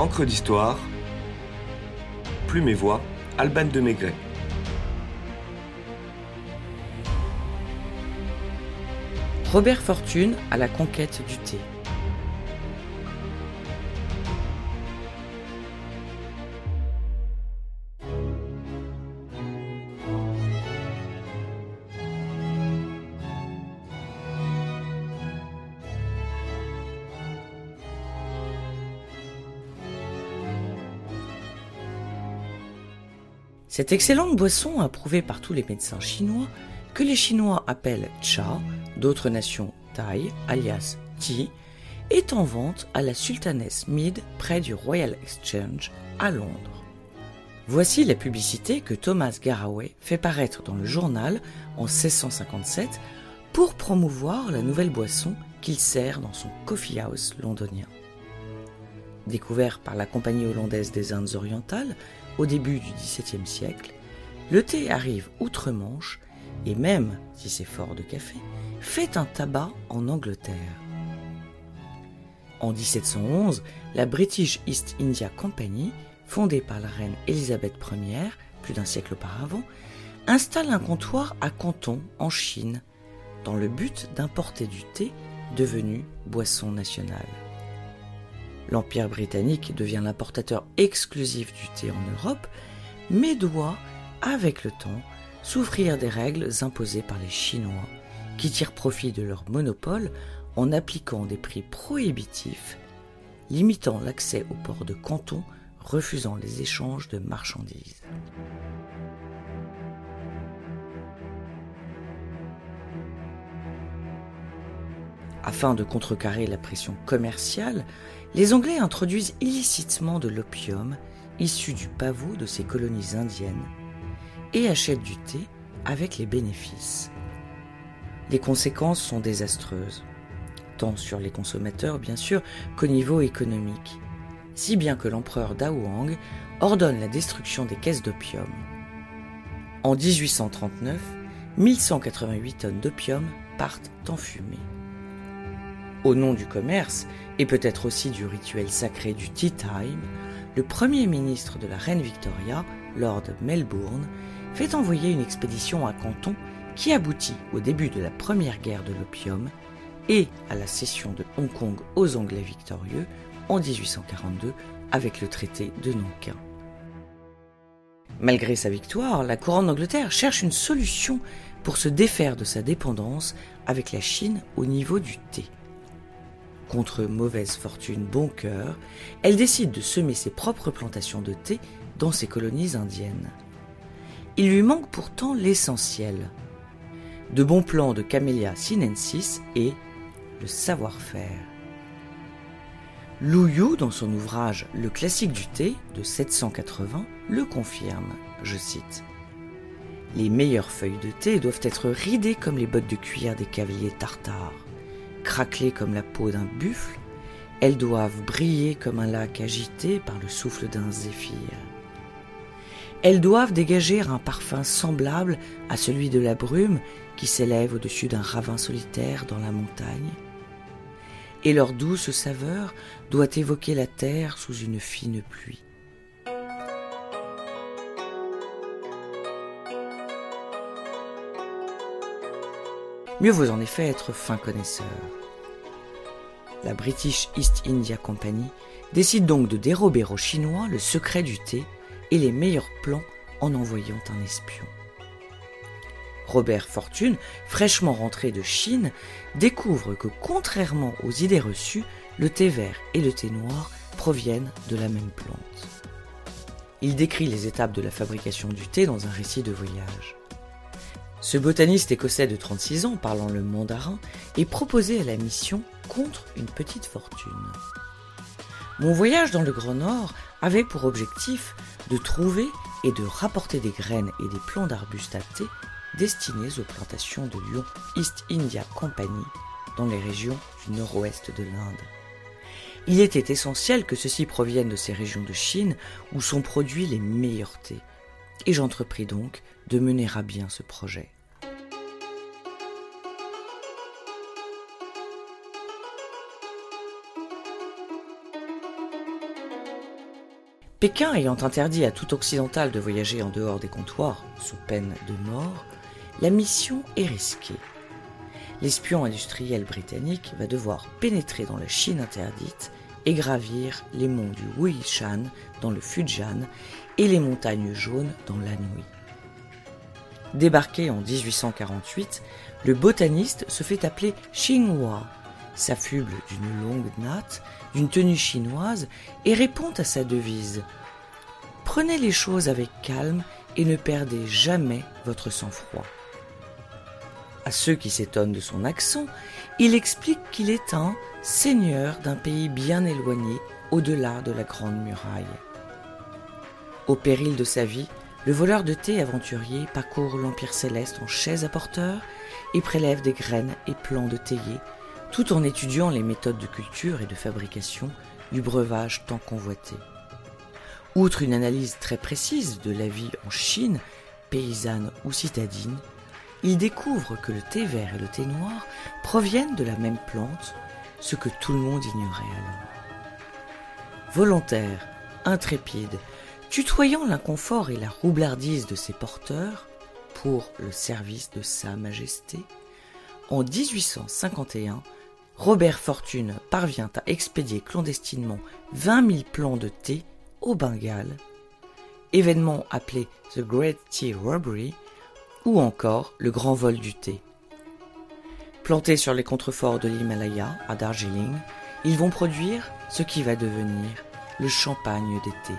Encre d'histoire, Plume et Voix, Alban de Maigret. Robert Fortune à la conquête du thé. Cette excellente boisson, approuvée par tous les médecins chinois, que les Chinois appellent cha, d'autres nations Thai, alias Ti, est en vente à la Sultaness Mead près du Royal Exchange à Londres. Voici la publicité que Thomas Garraway fait paraître dans le journal en 1657 pour promouvoir la nouvelle boisson qu'il sert dans son coffee house londonien. Découvert par la Compagnie hollandaise des Indes orientales, au début du XVIIe siècle, le thé arrive outre-Manche et même, si c'est fort de café, fait un tabac en Angleterre. En 1711, la British East India Company, fondée par la reine Elisabeth Ier, plus d'un siècle auparavant, installe un comptoir à Canton, en Chine, dans le but d'importer du thé devenu boisson nationale. L'Empire britannique devient l'importateur exclusif du thé en Europe, mais doit, avec le temps, souffrir des règles imposées par les Chinois, qui tirent profit de leur monopole en appliquant des prix prohibitifs, limitant l'accès au port de Canton, refusant les échanges de marchandises. Afin de contrecarrer la pression commerciale, les Anglais introduisent illicitement de l'opium issu du pavot de ces colonies indiennes et achètent du thé avec les bénéfices. Les conséquences sont désastreuses, tant sur les consommateurs bien sûr qu'au niveau économique, si bien que l'empereur Daoang ordonne la destruction des caisses d'opium. En 1839, 1188 tonnes d'opium partent en fumée. Au nom du commerce, et peut-être aussi du rituel sacré du Tea Time, le Premier ministre de la Reine Victoria, Lord Melbourne, fait envoyer une expédition à Canton qui aboutit au début de la première guerre de l'opium et à la cession de Hong Kong aux Anglais victorieux en 1842 avec le traité de Nankin. Malgré sa victoire, la couronne d'Angleterre cherche une solution pour se défaire de sa dépendance avec la Chine au niveau du thé contre mauvaise fortune bon cœur, elle décide de semer ses propres plantations de thé dans ses colonies indiennes. Il lui manque pourtant l'essentiel. De bons plants de Camellia sinensis et le savoir-faire. Yu, dans son ouvrage Le classique du thé de 780, le confirme, je cite. Les meilleures feuilles de thé doivent être ridées comme les bottes de cuir des cavaliers tartares craquelées comme la peau d'un buffle, elles doivent briller comme un lac agité par le souffle d'un zéphyr. Elles doivent dégager un parfum semblable à celui de la brume qui s'élève au-dessus d'un ravin solitaire dans la montagne. Et leur douce saveur doit évoquer la terre sous une fine pluie. Mieux vaut en effet être fin connaisseur. La British East India Company décide donc de dérober aux Chinois le secret du thé et les meilleurs plans en envoyant un espion. Robert Fortune, fraîchement rentré de Chine, découvre que contrairement aux idées reçues, le thé vert et le thé noir proviennent de la même plante. Il décrit les étapes de la fabrication du thé dans un récit de voyage. Ce botaniste écossais de 36 ans, parlant le mandarin, est proposé à la mission contre une petite fortune. Mon voyage dans le Grand Nord avait pour objectif de trouver et de rapporter des graines et des plants d'arbustes à thé destinés aux plantations de Lyon East India Company dans les régions du nord-ouest de l'Inde. Il était essentiel que ceux-ci proviennent de ces régions de Chine où sont produits les meilleurs thés, et j'entrepris donc de mener à bien ce projet. Pékin ayant interdit à tout occidental de voyager en dehors des comptoirs, sous peine de mort, la mission est risquée. L'espion industriel britannique va devoir pénétrer dans la Chine interdite et gravir les monts du Wuishan dans le Fujian et les montagnes jaunes dans l'Anhui. Débarqué en 1848, le botaniste se fait appeler Xinhua, s'affuble d'une longue natte, d'une tenue chinoise et répond à sa devise Prenez les choses avec calme et ne perdez jamais votre sang-froid. À ceux qui s'étonnent de son accent, il explique qu'il est un seigneur d'un pays bien éloigné au-delà de la Grande Muraille. Au péril de sa vie, le voleur de thé aventurier parcourt l'Empire céleste en chaise à porteur et prélève des graines et plants de théier, tout en étudiant les méthodes de culture et de fabrication du breuvage tant convoité. Outre une analyse très précise de la vie en Chine, paysanne ou citadine, il découvre que le thé vert et le thé noir proviennent de la même plante, ce que tout le monde ignorait alors. Volontaire, intrépide, tutoyant l'inconfort et la roublardise de ses porteurs pour le service de Sa Majesté, en 1851, Robert Fortune parvient à expédier clandestinement 20 000 plants de thé au Bengale, événement appelé The Great Tea Robbery, ou encore le grand vol du thé. Plantés sur les contreforts de l'Himalaya, à Darjeeling, ils vont produire ce qui va devenir le champagne d'été.